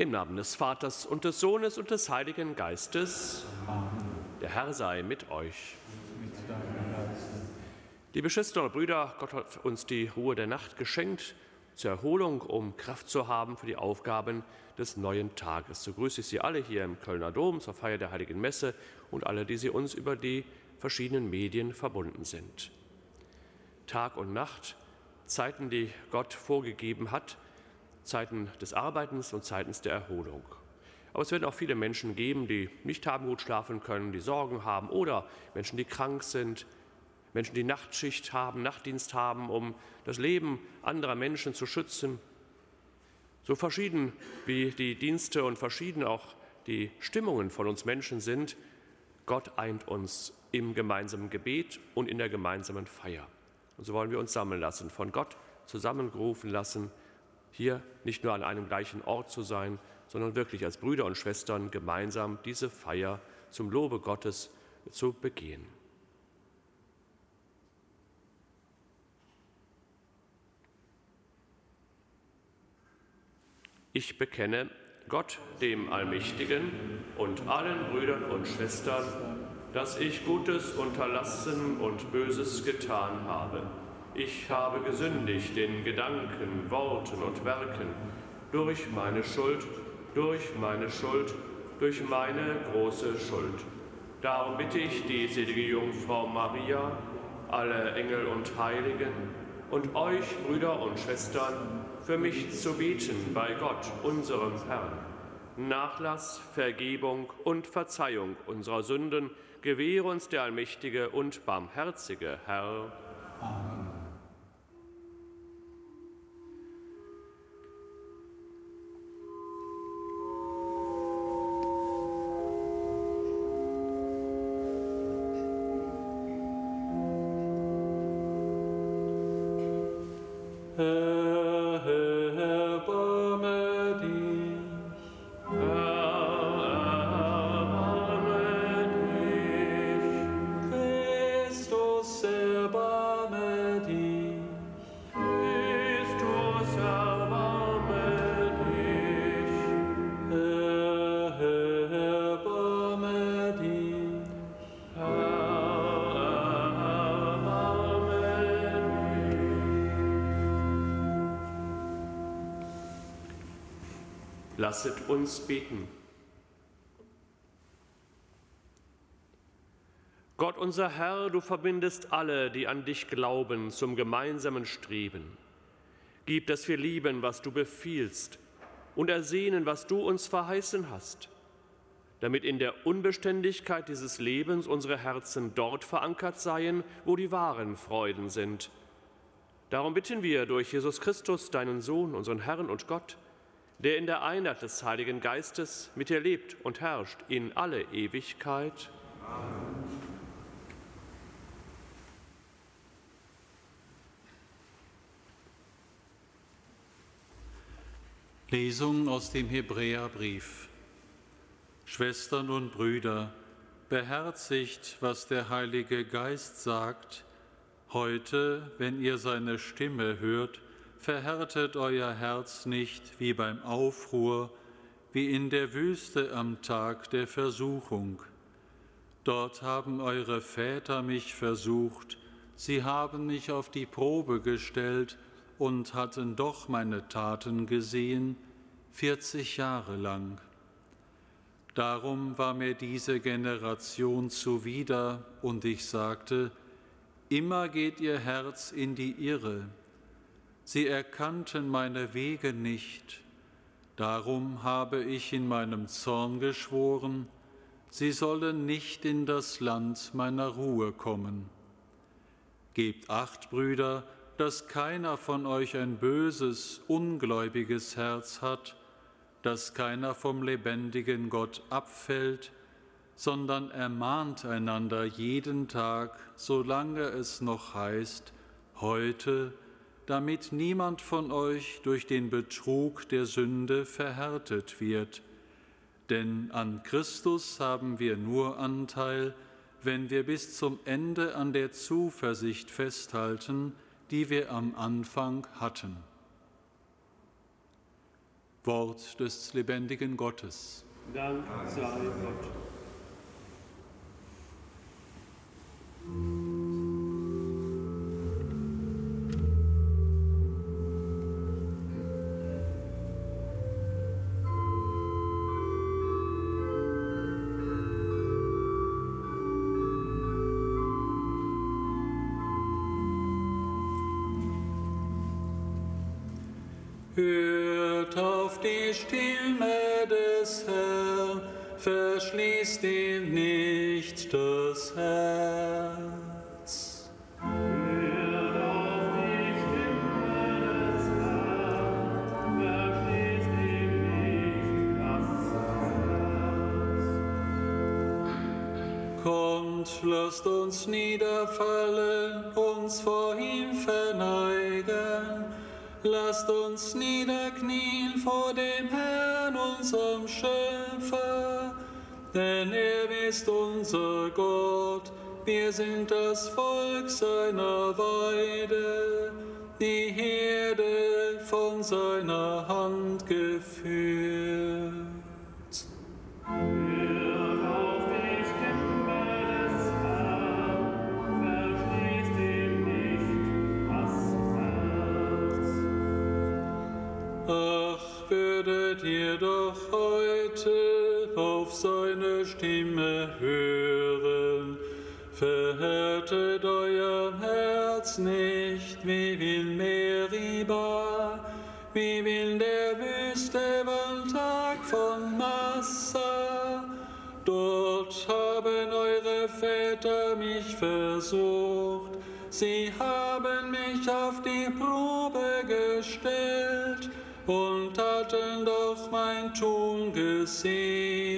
Im Namen des Vaters und des Sohnes und des Heiligen Geistes. Amen. Der Herr sei mit euch. Liebe Schwestern und Brüder, Gott hat uns die Ruhe der Nacht geschenkt zur Erholung, um Kraft zu haben für die Aufgaben des neuen Tages. So grüße ich Sie alle hier im Kölner Dom zur Feier der Heiligen Messe und alle, die Sie uns über die verschiedenen Medien verbunden sind. Tag und Nacht, Zeiten, die Gott vorgegeben hat, Zeiten des Arbeitens und Zeiten der Erholung. Aber es werden auch viele Menschen geben, die nicht haben gut schlafen können, die Sorgen haben oder Menschen, die krank sind, Menschen, die Nachtschicht haben, Nachtdienst haben, um das Leben anderer Menschen zu schützen. So verschieden wie die Dienste und verschieden auch die Stimmungen von uns Menschen sind, Gott eint uns im gemeinsamen Gebet und in der gemeinsamen Feier. Und so wollen wir uns sammeln lassen, von Gott zusammengerufen lassen, hier nicht nur an einem gleichen Ort zu sein, sondern wirklich als Brüder und Schwestern gemeinsam diese Feier zum Lobe Gottes zu begehen. Ich bekenne Gott, dem Allmächtigen und allen Brüdern und Schwestern, dass ich Gutes unterlassen und Böses getan habe ich habe gesündigt in Gedanken, Worten und Werken, durch meine Schuld, durch meine Schuld, durch meine große Schuld. Darum bitte ich die selige Jungfrau Maria, alle Engel und Heiligen und euch, Brüder und Schwestern, für mich zu bieten bei Gott, unserem Herrn. Nachlass, Vergebung und Verzeihung unserer Sünden gewähre uns der allmächtige und barmherzige Herr. Amen. Lasset uns beten. Gott unser Herr, du verbindest alle, die an dich glauben, zum gemeinsamen Streben. Gib, dass wir lieben, was du befiehlst, und ersehnen, was du uns verheißen hast, damit in der Unbeständigkeit dieses Lebens unsere Herzen dort verankert seien, wo die wahren Freuden sind. Darum bitten wir durch Jesus Christus, deinen Sohn, unseren Herrn und Gott, der in der Einheit des Heiligen Geistes mit dir lebt und herrscht in alle Ewigkeit. Amen. Lesung aus dem Hebräerbrief. Schwestern und Brüder, beherzigt, was der Heilige Geist sagt. Heute, wenn ihr seine Stimme hört, verhärtet euer Herz nicht wie beim Aufruhr, wie in der Wüste am Tag der Versuchung. Dort haben eure Väter mich versucht, sie haben mich auf die Probe gestellt und hatten doch meine Taten gesehen, vierzig Jahre lang. Darum war mir diese Generation zuwider, und ich sagte, immer geht ihr Herz in die Irre Sie erkannten meine Wege nicht. Darum habe ich in meinem Zorn geschworen, sie sollen nicht in das Land meiner Ruhe kommen. Gebt acht, Brüder, dass keiner von euch ein böses, ungläubiges Herz hat, dass keiner vom lebendigen Gott abfällt, sondern ermahnt einander jeden Tag, solange es noch heißt, heute damit niemand von euch durch den Betrug der Sünde verhärtet wird. Denn an Christus haben wir nur Anteil, wenn wir bis zum Ende an der Zuversicht festhalten, die wir am Anfang hatten. Wort des lebendigen Gottes. Dank sei Gott. Verschließt ihm nicht das Herz. Kommt, lasst uns niederfallen, uns vor ihm verneigen. Lasst uns niederknien vor dem Herrn, unserem Schöpfer. Denn er ist unser Gott, wir sind das Volk seiner Weide, die Herde von seiner Hand geführt. Nicht, wie will Meriba, wie will der wüste Waldtag von Massa. Dort haben eure Väter mich versucht, sie haben mich auf die Probe gestellt und hatten doch mein Tun gesehen.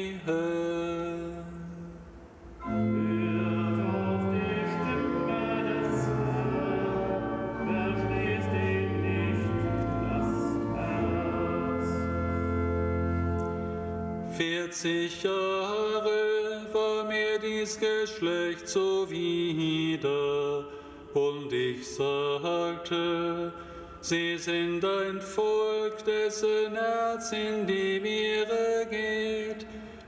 Vierzig Jahre war mir dies Geschlecht zuwider, und ich sagte, Sie sind ein Volk, dessen Herz in die Viere geht,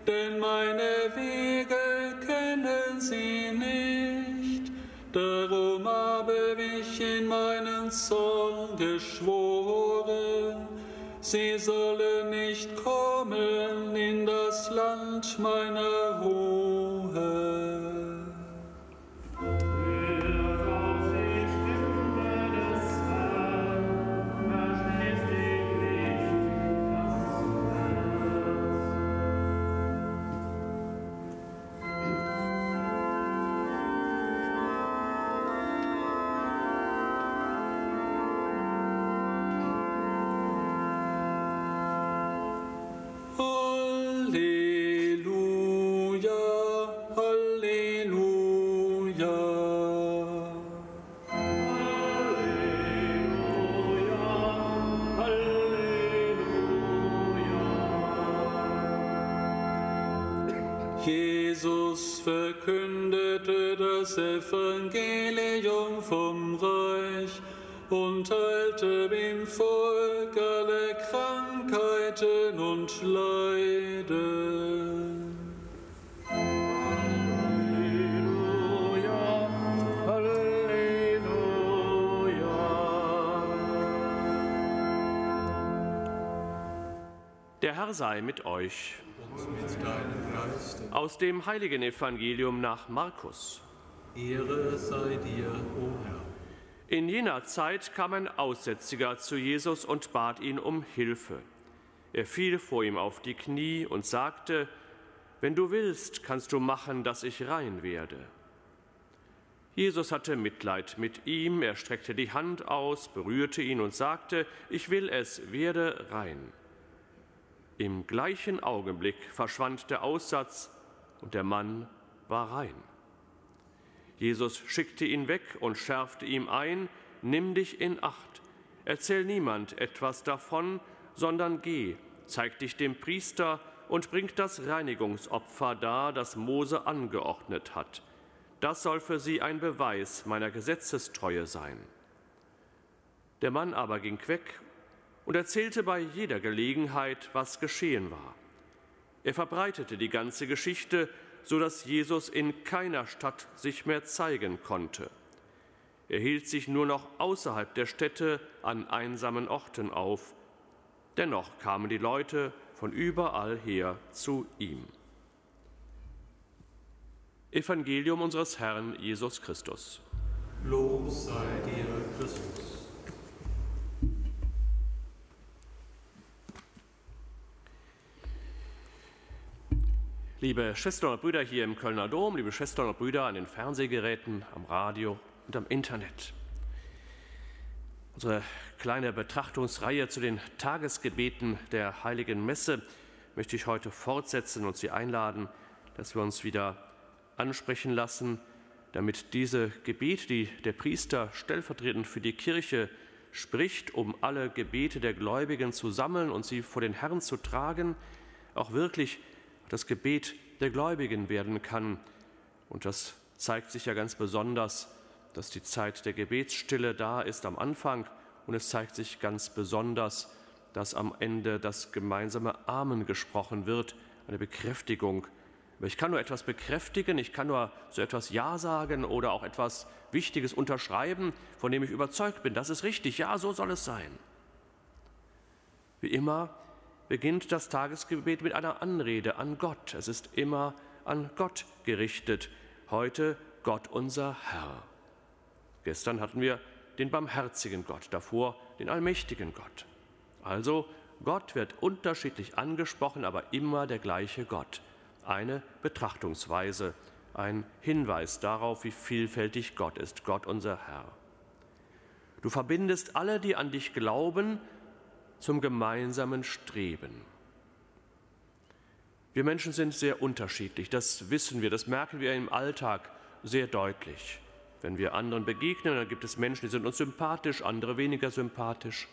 denn meine Wege kennen sie nicht. Darum habe ich in meinen Zorn geschworen, sie sollen nicht kommen in das Land meiner Ruhe. Verkündete das Evangelium vom Reich und heilte dem Volk alle Krankheiten und Leiden. Der Herr sei mit euch. Und mit deinem Geiste. Aus dem heiligen Evangelium nach Markus. Ehre sei dir, o Herr. In jener Zeit kam ein Aussätziger zu Jesus und bat ihn um Hilfe. Er fiel vor ihm auf die Knie und sagte, Wenn du willst, kannst du machen, dass ich rein werde. Jesus hatte Mitleid mit ihm, er streckte die Hand aus, berührte ihn und sagte, Ich will es, werde rein. Im gleichen Augenblick verschwand der Aussatz und der Mann war rein. Jesus schickte ihn weg und schärfte ihm ein, nimm dich in Acht, erzähl niemand etwas davon, sondern geh, zeig dich dem Priester und bring das Reinigungsopfer dar, das Mose angeordnet hat. Das soll für sie ein Beweis meiner Gesetzestreue sein. Der Mann aber ging weg und erzählte bei jeder Gelegenheit, was geschehen war. Er verbreitete die ganze Geschichte, so dass Jesus in keiner Stadt sich mehr zeigen konnte. Er hielt sich nur noch außerhalb der Städte an einsamen Orten auf. Dennoch kamen die Leute von überall her zu ihm. Evangelium unseres Herrn Jesus Christus. Lob sei dir, Christus. Liebe Schwestern und Brüder hier im Kölner Dom, liebe Schwestern und Brüder an den Fernsehgeräten, am Radio und am Internet. Unsere kleine Betrachtungsreihe zu den Tagesgebeten der Heiligen Messe möchte ich heute fortsetzen und Sie einladen, dass wir uns wieder ansprechen lassen, damit diese Gebet, die der Priester stellvertretend für die Kirche spricht, um alle Gebete der Gläubigen zu sammeln und sie vor den Herrn zu tragen, auch wirklich das Gebet der Gläubigen werden kann. Und das zeigt sich ja ganz besonders dass die Zeit der Gebetsstille da ist am Anfang und es zeigt sich ganz besonders, dass am Ende das gemeinsame Amen gesprochen wird, eine Bekräftigung. Aber ich kann nur etwas bekräftigen, ich kann nur so etwas Ja sagen oder auch etwas Wichtiges unterschreiben, von dem ich überzeugt bin, das ist richtig, ja, so soll es sein. Wie immer beginnt das Tagesgebet mit einer Anrede an Gott. Es ist immer an Gott gerichtet. Heute Gott unser Herr. Gestern hatten wir den barmherzigen Gott, davor den allmächtigen Gott. Also Gott wird unterschiedlich angesprochen, aber immer der gleiche Gott. Eine Betrachtungsweise, ein Hinweis darauf, wie vielfältig Gott ist, Gott unser Herr. Du verbindest alle, die an dich glauben, zum gemeinsamen Streben. Wir Menschen sind sehr unterschiedlich, das wissen wir, das merken wir im Alltag sehr deutlich. Wenn wir anderen begegnen, dann gibt es Menschen, die sind uns sympathisch, andere weniger sympathisch.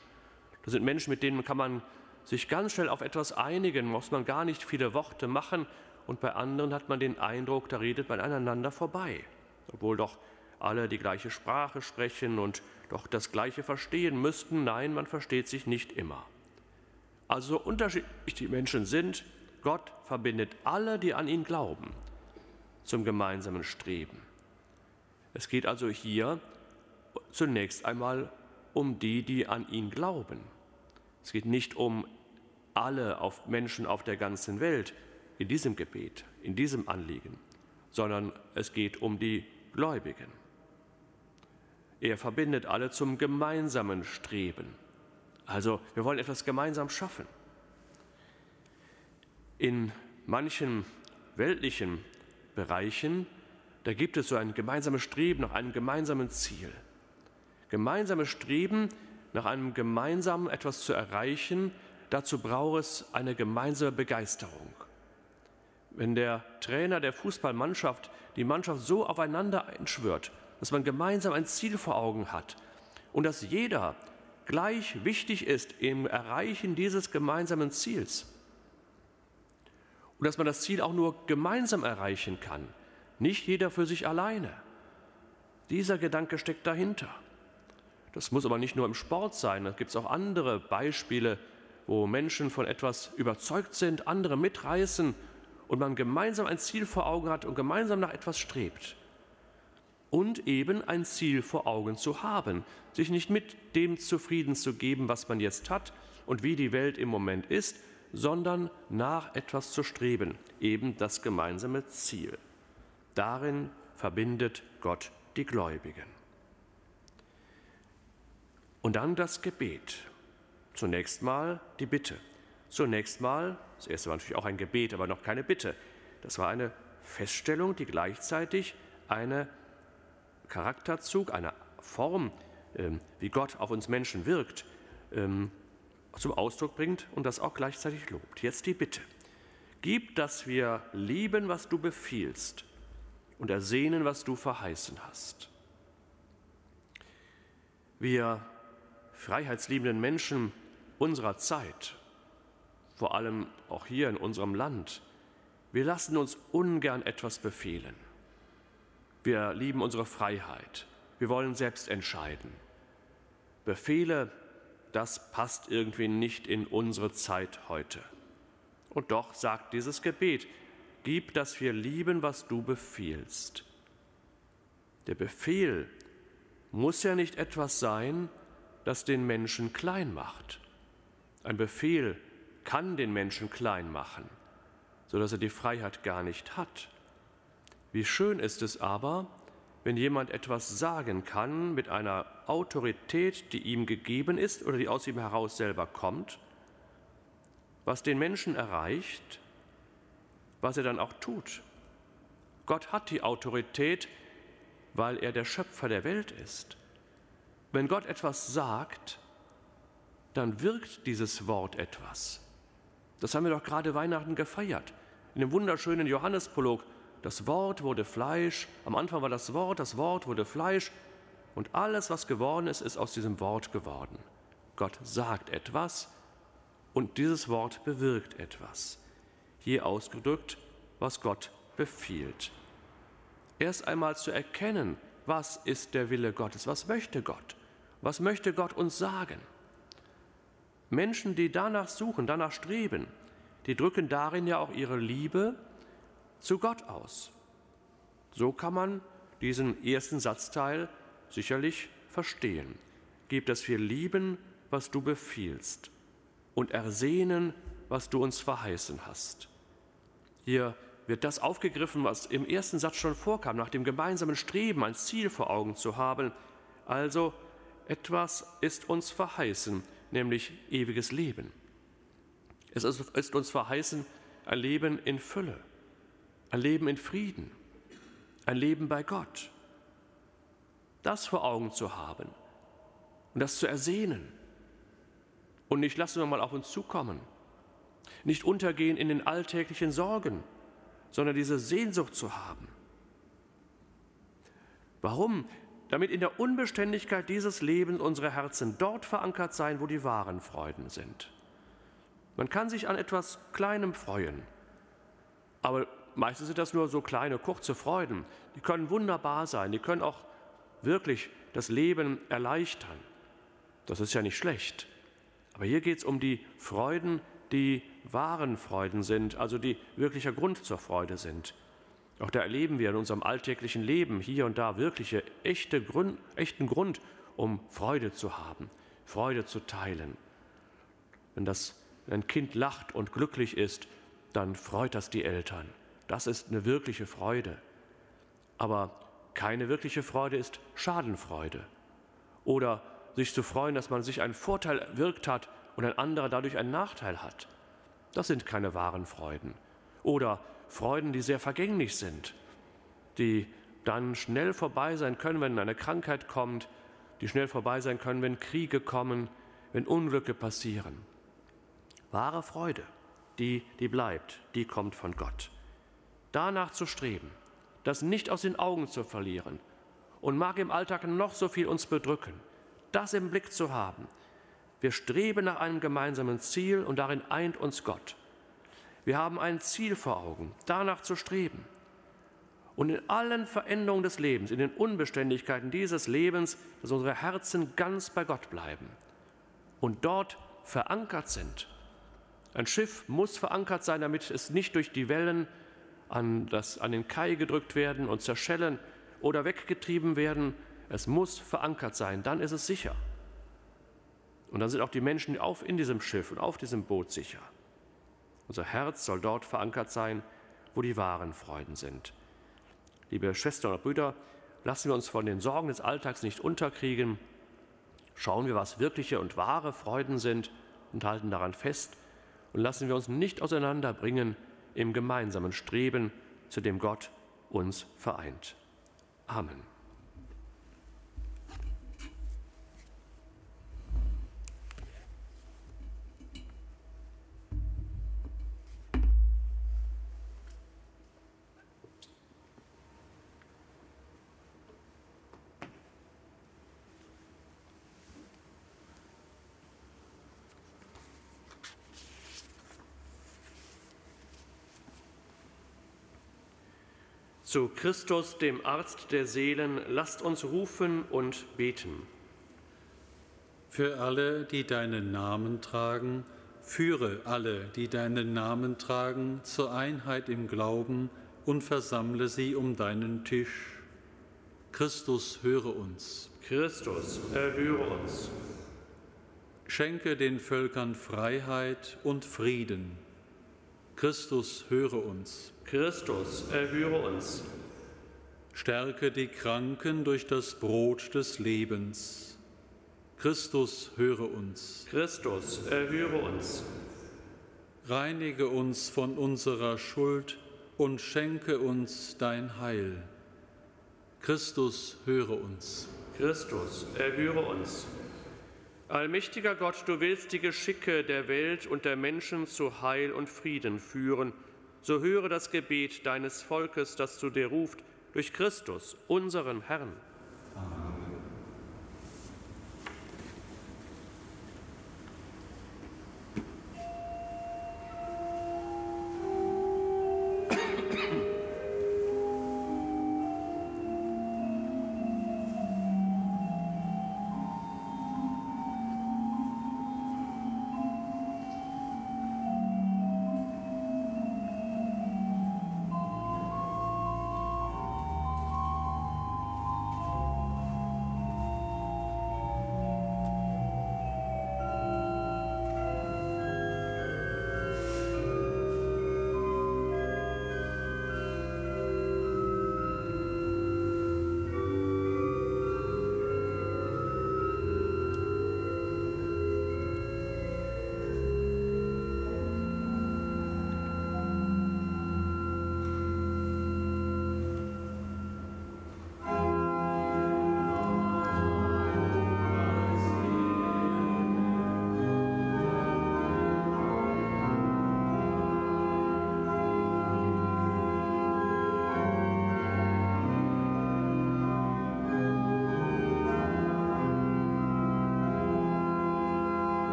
Das sind Menschen, mit denen kann man sich ganz schnell auf etwas einigen, muss man gar nicht viele Worte machen. Und bei anderen hat man den Eindruck, da redet man aneinander vorbei, obwohl doch alle die gleiche Sprache sprechen und doch das Gleiche verstehen müssten. Nein, man versteht sich nicht immer. Also so unterschiedlich die Menschen sind, Gott verbindet alle, die an ihn glauben, zum gemeinsamen Streben. Es geht also hier zunächst einmal um die, die an ihn glauben. Es geht nicht um alle auf Menschen auf der ganzen Welt in diesem Gebet, in diesem Anliegen, sondern es geht um die Gläubigen. Er verbindet alle zum gemeinsamen Streben. Also wir wollen etwas gemeinsam schaffen. In manchen weltlichen Bereichen da gibt es so ein gemeinsames Streben nach einem gemeinsamen Ziel. Gemeinsames Streben nach einem gemeinsamen etwas zu erreichen, dazu braucht es eine gemeinsame Begeisterung. Wenn der Trainer der Fußballmannschaft die Mannschaft so aufeinander einschwört, dass man gemeinsam ein Ziel vor Augen hat und dass jeder gleich wichtig ist im Erreichen dieses gemeinsamen Ziels und dass man das Ziel auch nur gemeinsam erreichen kann, nicht jeder für sich alleine. Dieser Gedanke steckt dahinter. Das muss aber nicht nur im Sport sein, es gibt auch andere Beispiele, wo Menschen von etwas überzeugt sind, andere mitreißen und man gemeinsam ein Ziel vor Augen hat und gemeinsam nach etwas strebt. Und eben ein Ziel vor Augen zu haben, sich nicht mit dem zufrieden zu geben, was man jetzt hat und wie die Welt im Moment ist, sondern nach etwas zu streben, eben das gemeinsame Ziel. Darin verbindet Gott die Gläubigen. Und dann das Gebet. Zunächst mal die Bitte. Zunächst mal, das erste war natürlich auch ein Gebet, aber noch keine Bitte. Das war eine Feststellung, die gleichzeitig eine Charakterzug, eine Form, ähm, wie Gott auf uns Menschen wirkt, ähm, zum Ausdruck bringt und das auch gleichzeitig lobt. Jetzt die Bitte. Gib, dass wir lieben, was du befiehlst und ersehnen, was du verheißen hast. Wir freiheitsliebenden Menschen unserer Zeit, vor allem auch hier in unserem Land, wir lassen uns ungern etwas befehlen. Wir lieben unsere Freiheit. Wir wollen selbst entscheiden. Befehle das passt irgendwie nicht in unsere Zeit heute. Und doch sagt dieses Gebet, gib, dass wir lieben, was du befiehlst. Der Befehl muss ja nicht etwas sein, das den Menschen klein macht. Ein Befehl kann den Menschen klein machen, sodass er die Freiheit gar nicht hat. Wie schön ist es aber, wenn jemand etwas sagen kann mit einer Autorität, die ihm gegeben ist oder die aus ihm heraus selber kommt, was den Menschen erreicht, was er dann auch tut. Gott hat die Autorität, weil er der Schöpfer der Welt ist. Wenn Gott etwas sagt, dann wirkt dieses Wort etwas. Das haben wir doch gerade Weihnachten gefeiert. In dem wunderschönen Johannesprolog das Wort wurde Fleisch, am Anfang war das Wort, das Wort wurde Fleisch und alles, was geworden ist, ist aus diesem Wort geworden. Gott sagt etwas und dieses Wort bewirkt etwas. Hier ausgedrückt, was Gott befiehlt. Erst einmal zu erkennen, was ist der Wille Gottes, was möchte Gott, was möchte Gott uns sagen. Menschen, die danach suchen, danach streben, die drücken darin ja auch ihre Liebe zu Gott aus. So kann man diesen ersten Satzteil sicherlich verstehen. Gib, dass wir lieben, was du befiehlst und ersehnen, was du uns verheißen hast. Hier wird das aufgegriffen, was im ersten Satz schon vorkam, nach dem gemeinsamen Streben ein Ziel vor Augen zu haben. Also etwas ist uns verheißen, nämlich ewiges Leben. Es ist uns verheißen, ein Leben in Fülle ein Leben in Frieden, ein Leben bei Gott. Das vor Augen zu haben und das zu ersehnen. Und nicht lassen wir mal auf uns zukommen. Nicht untergehen in den alltäglichen Sorgen, sondern diese Sehnsucht zu haben. Warum? Damit in der Unbeständigkeit dieses Lebens unsere Herzen dort verankert sein, wo die wahren Freuden sind. Man kann sich an etwas Kleinem freuen, aber meistens sind das nur so kleine, kurze Freuden. Die können wunderbar sein, die können auch wirklich das Leben erleichtern. Das ist ja nicht schlecht. Aber hier geht es um die Freuden, die wahren Freuden sind, also die wirklicher Grund zur Freude sind. Auch da erleben wir in unserem alltäglichen Leben hier und da wirkliche, echte Grund, echten Grund, um Freude zu haben, Freude zu teilen. Wenn das ein Kind lacht und glücklich ist, dann freut das die Eltern. Das ist eine wirkliche Freude. Aber keine wirkliche Freude ist Schadenfreude. Oder sich zu freuen, dass man sich einen Vorteil wirkt hat und ein anderer dadurch einen Nachteil hat. Das sind keine wahren Freuden. Oder Freuden, die sehr vergänglich sind, die dann schnell vorbei sein können, wenn eine Krankheit kommt, die schnell vorbei sein können, wenn Kriege kommen, wenn Unglücke passieren. Wahre Freude, die, die bleibt, die kommt von Gott danach zu streben, das nicht aus den Augen zu verlieren und mag im Alltag noch so viel uns bedrücken, das im Blick zu haben. Wir streben nach einem gemeinsamen Ziel und darin eint uns Gott. Wir haben ein Ziel vor Augen, danach zu streben. Und in allen Veränderungen des Lebens, in den Unbeständigkeiten dieses Lebens, dass unsere Herzen ganz bei Gott bleiben und dort verankert sind. Ein Schiff muss verankert sein, damit es nicht durch die Wellen an, das, an den Kai gedrückt werden und zerschellen oder weggetrieben werden. Es muss verankert sein, dann ist es sicher. Und dann sind auch die Menschen auf, in diesem Schiff und auf diesem Boot sicher. Unser Herz soll dort verankert sein, wo die wahren Freuden sind. Liebe Schwestern und Brüder, lassen wir uns von den Sorgen des Alltags nicht unterkriegen. Schauen wir, was wirkliche und wahre Freuden sind und halten daran fest und lassen wir uns nicht auseinanderbringen im gemeinsamen Streben, zu dem Gott uns vereint. Amen. Zu Christus, dem Arzt der Seelen, lasst uns rufen und beten. Für alle, die deinen Namen tragen, führe alle, die deinen Namen tragen, zur Einheit im Glauben und versammle sie um deinen Tisch. Christus, höre uns. Christus, erhöre uns. Schenke den Völkern Freiheit und Frieden. Christus, höre uns. Christus, erhöre uns. Stärke die Kranken durch das Brot des Lebens. Christus, höre uns. Christus, erhöre uns. Reinige uns von unserer Schuld und schenke uns dein Heil. Christus, höre uns. Christus, erhöre uns. Allmächtiger Gott, du willst die Geschicke der Welt und der Menschen zu Heil und Frieden führen. So höre das Gebet deines Volkes, das zu dir ruft, durch Christus, unseren Herrn.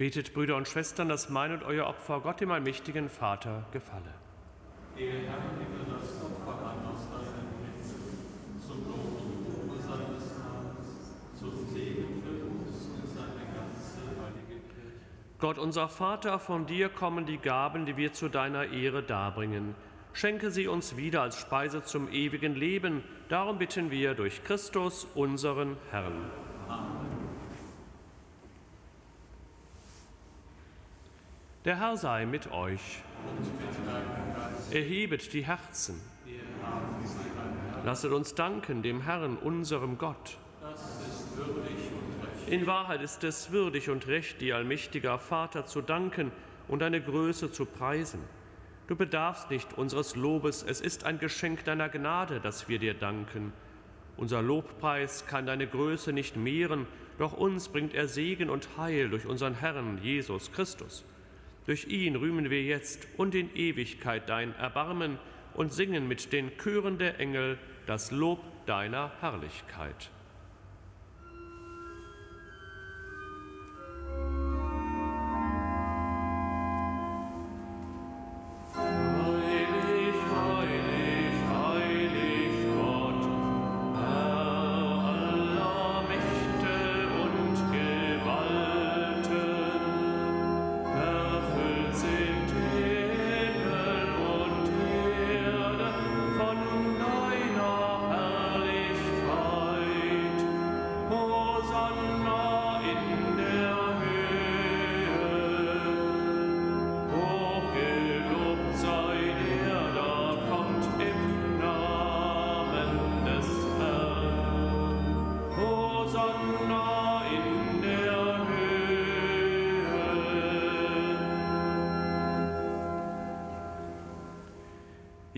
Betet, Brüder und Schwestern, dass mein und euer Opfer Gott, dem allmächtigen Vater, gefalle. Der Herr nehme das Opfer an aus deinen Händen, zum Lob und Ruhe seines Namens, zum Segen für uns und seine ganze heilige Kirche. Gott, unser Vater, von dir kommen die Gaben, die wir zu deiner Ehre darbringen. Schenke sie uns wieder als Speise zum ewigen Leben. Darum bitten wir durch Christus, unseren Herrn. Der Herr sei mit euch. Erhebet die Herzen. Lasset uns danken dem Herrn, unserem Gott. In Wahrheit ist es würdig und recht, dir, allmächtiger Vater, zu danken und deine Größe zu preisen. Du bedarfst nicht unseres Lobes, es ist ein Geschenk deiner Gnade, dass wir dir danken. Unser Lobpreis kann deine Größe nicht mehren, doch uns bringt er Segen und Heil durch unseren Herrn Jesus Christus. Durch ihn rühmen wir jetzt und in Ewigkeit dein Erbarmen und singen mit den Chören der Engel das Lob deiner Herrlichkeit.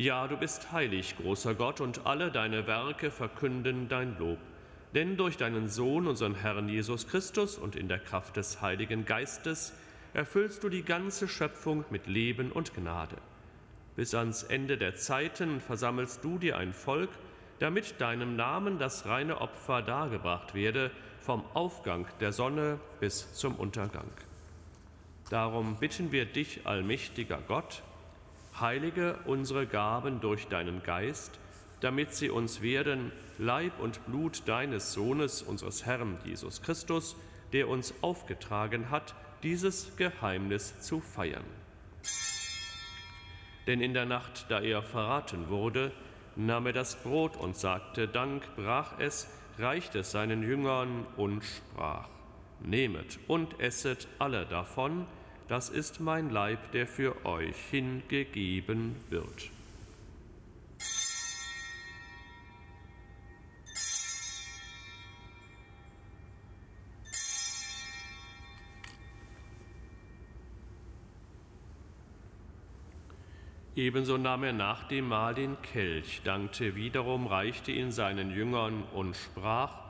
Ja, du bist heilig, großer Gott, und alle deine Werke verkünden dein Lob. Denn durch deinen Sohn, unseren Herrn Jesus Christus, und in der Kraft des Heiligen Geistes erfüllst du die ganze Schöpfung mit Leben und Gnade. Bis ans Ende der Zeiten versammelst du dir ein Volk, damit deinem Namen das reine Opfer dargebracht werde, vom Aufgang der Sonne bis zum Untergang. Darum bitten wir dich, allmächtiger Gott, heilige unsere Gaben durch deinen Geist, damit sie uns werden Leib und Blut deines Sohnes, unseres Herrn Jesus Christus, der uns aufgetragen hat, dieses Geheimnis zu feiern. Denn in der Nacht, da er verraten wurde, nahm er das Brot und sagte Dank, brach es, reichte es seinen Jüngern und sprach, Nehmet und esset alle davon, das ist mein Leib, der für euch hingegeben wird. Ebenso nahm er nach dem Mahl den Kelch, dankte wiederum, reichte ihn seinen Jüngern und sprach,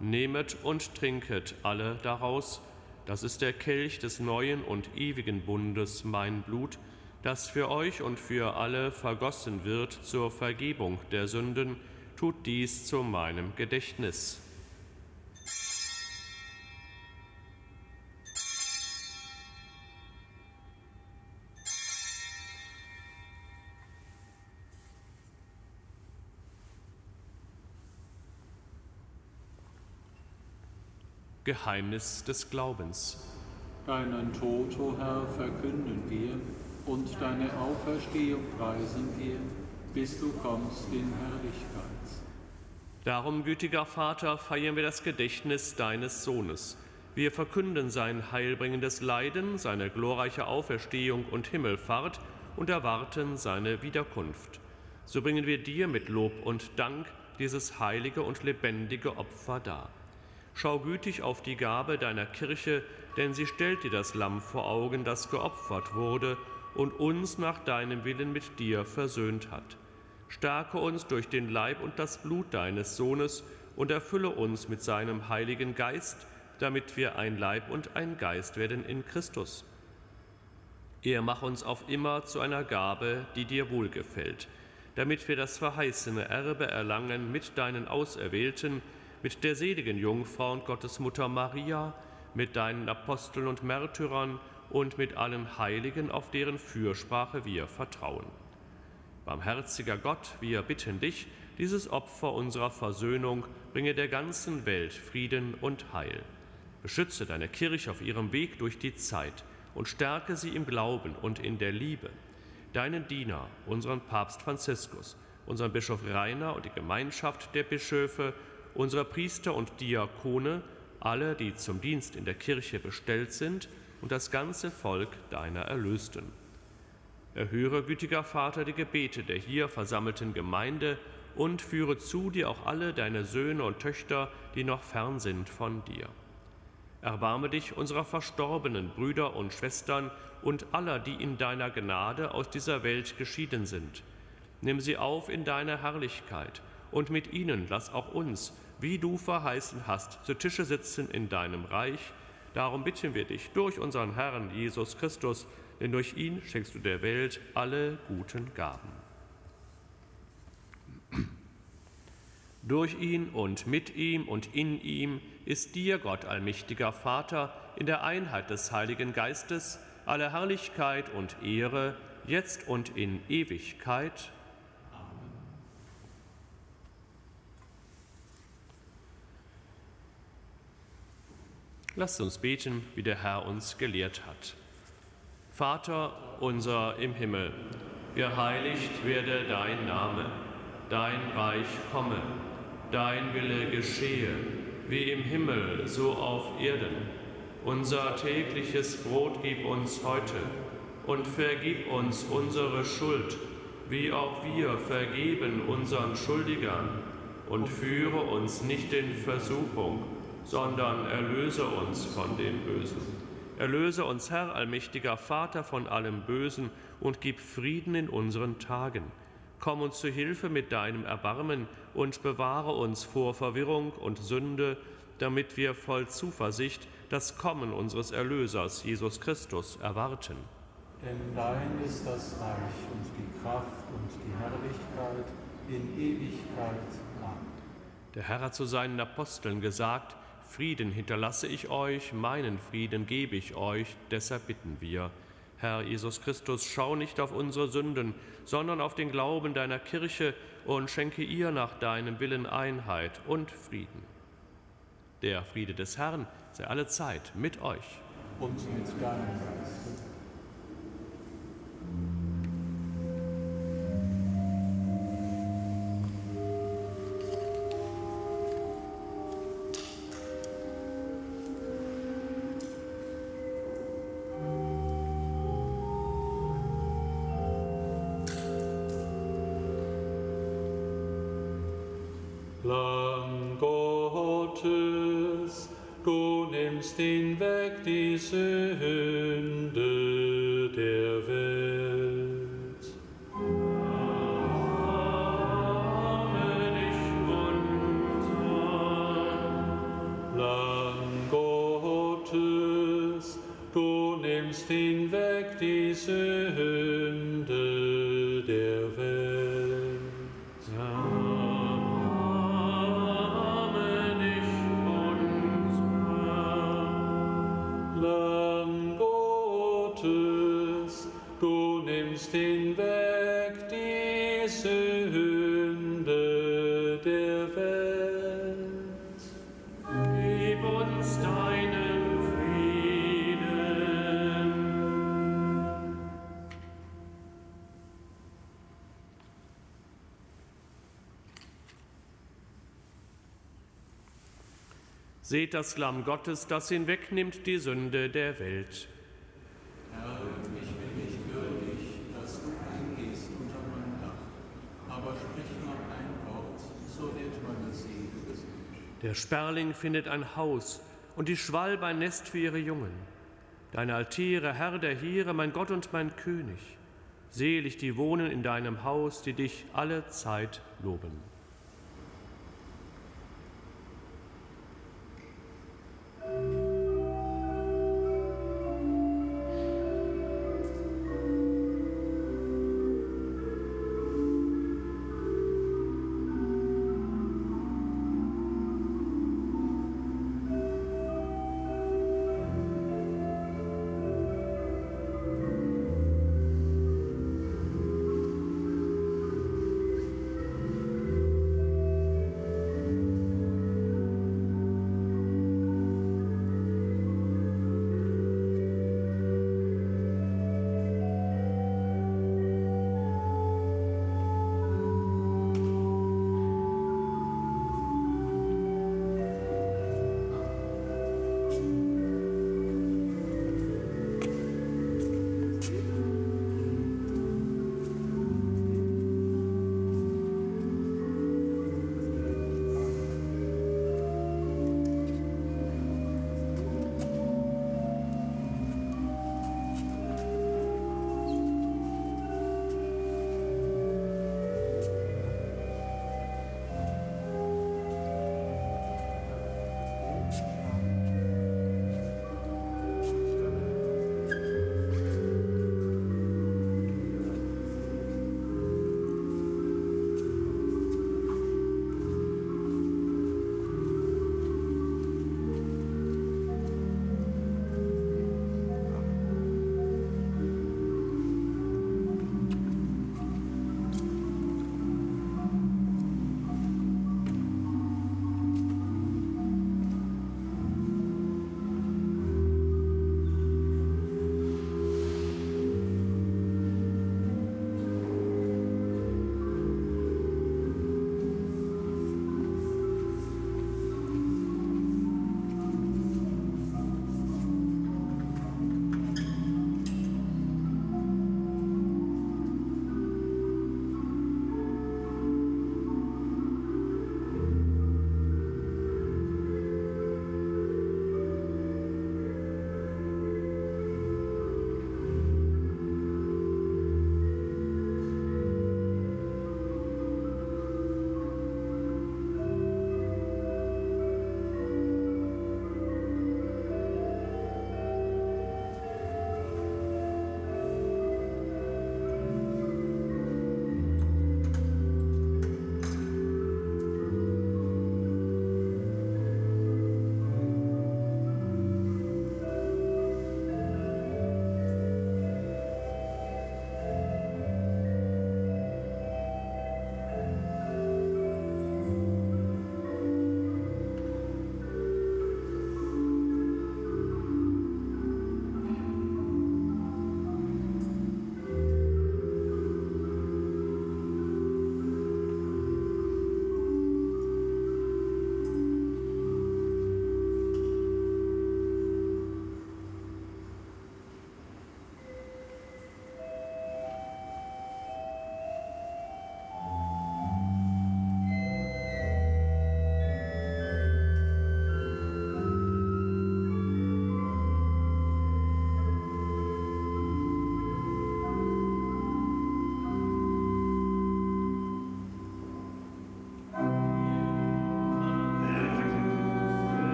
Nehmet und trinket alle daraus, das ist der Kelch des neuen und ewigen Bundes, mein Blut, das für euch und für alle vergossen wird zur Vergebung der Sünden, tut dies zu meinem Gedächtnis. Geheimnis des Glaubens. Deinen Tod, o Herr, verkünden wir und deine Auferstehung preisen wir, bis du kommst in Herrlichkeit. Darum, gütiger Vater, feiern wir das Gedächtnis deines Sohnes. Wir verkünden sein heilbringendes Leiden, seine glorreiche Auferstehung und Himmelfahrt und erwarten seine Wiederkunft. So bringen wir dir mit Lob und Dank dieses heilige und lebendige Opfer dar. Schau gütig auf die Gabe deiner Kirche, denn sie stellt dir das Lamm vor Augen, das geopfert wurde und uns nach deinem Willen mit dir versöhnt hat. Stärke uns durch den Leib und das Blut deines Sohnes und erfülle uns mit seinem Heiligen Geist, damit wir ein Leib und ein Geist werden in Christus. Er mach uns auf immer zu einer Gabe, die dir wohlgefällt, damit wir das verheißene Erbe erlangen mit deinen Auserwählten, mit der seligen Jungfrau und Gottesmutter Maria, mit deinen Aposteln und Märtyrern und mit allen Heiligen, auf deren Fürsprache wir vertrauen. Barmherziger Gott, wir bitten dich, dieses Opfer unserer Versöhnung bringe der ganzen Welt Frieden und Heil. Beschütze deine Kirche auf ihrem Weg durch die Zeit und stärke sie im Glauben und in der Liebe. Deinen Diener, unseren Papst Franziskus, unseren Bischof Rainer und die Gemeinschaft der Bischöfe unsere Priester und Diakone, alle, die zum Dienst in der Kirche bestellt sind, und das ganze Volk deiner Erlösten. Erhöre, gütiger Vater, die Gebete der hier versammelten Gemeinde und führe zu dir auch alle deine Söhne und Töchter, die noch fern sind von dir. Erbarme dich unserer verstorbenen Brüder und Schwestern und aller, die in deiner Gnade aus dieser Welt geschieden sind. Nimm sie auf in deine Herrlichkeit und mit ihnen lass auch uns, wie du verheißen hast, zu Tische sitzen in deinem Reich. Darum bitten wir dich durch unseren Herrn Jesus Christus, denn durch ihn schenkst du der Welt alle guten Gaben. Durch ihn und mit ihm und in ihm ist dir, Gott allmächtiger Vater, in der Einheit des Heiligen Geistes alle Herrlichkeit und Ehre, jetzt und in Ewigkeit. Lasst uns beten, wie der Herr uns gelehrt hat. Vater unser im Himmel, geheiligt werde dein Name, dein Reich komme, dein Wille geschehe, wie im Himmel, so auf Erden. Unser tägliches Brot gib uns heute und vergib uns unsere Schuld, wie auch wir vergeben unseren Schuldigern, und führe uns nicht in Versuchung, sondern erlöse uns von dem Bösen. Erlöse uns, Herr, allmächtiger Vater, von allem Bösen und gib Frieden in unseren Tagen. Komm uns zu Hilfe mit deinem Erbarmen und bewahre uns vor Verwirrung und Sünde, damit wir voll Zuversicht das Kommen unseres Erlösers, Jesus Christus, erwarten. Denn dein ist das Reich und die Kraft und die Herrlichkeit in Ewigkeit. Amen. Der Herr hat zu seinen Aposteln gesagt, Frieden hinterlasse ich euch, meinen Frieden gebe ich euch, deshalb bitten wir. Herr Jesus Christus, schau nicht auf unsere Sünden, sondern auf den Glauben deiner Kirche und schenke ihr nach deinem Willen Einheit und Frieden. Der Friede des Herrn sei alle Zeit mit euch. Und mit deinem Geist. ist hinweg die Sünde der Welt. Seht das Lamm Gottes, das hinwegnimmt die Sünde der Welt. Herr, ich bin nicht würdig, dass du eingehst unter mein Dach, aber sprich nur ein Wort, so wird meine Seele gesund. Der Sperling findet ein Haus und die Schwalbe ein Nest für ihre Jungen. Deine Altäre, Herr der Heere, mein Gott und mein König. Selig die wohnen in deinem Haus, die dich alle Zeit loben.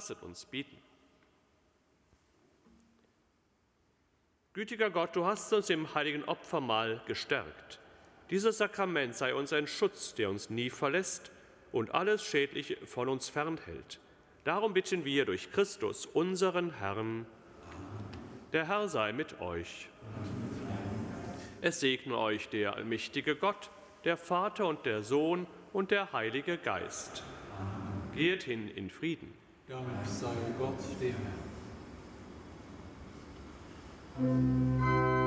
Lasset uns bieten. Gütiger Gott, du hast uns im heiligen Opfermahl gestärkt. Dieses Sakrament sei uns ein Schutz, der uns nie verlässt und alles Schädliche von uns fernhält. Darum bitten wir durch Christus, unseren Herrn. Der Herr sei mit euch. Es segne euch der allmächtige Gott, der Vater und der Sohn und der Heilige Geist. Geht hin in Frieden. Dank sei Gott dem Herrn.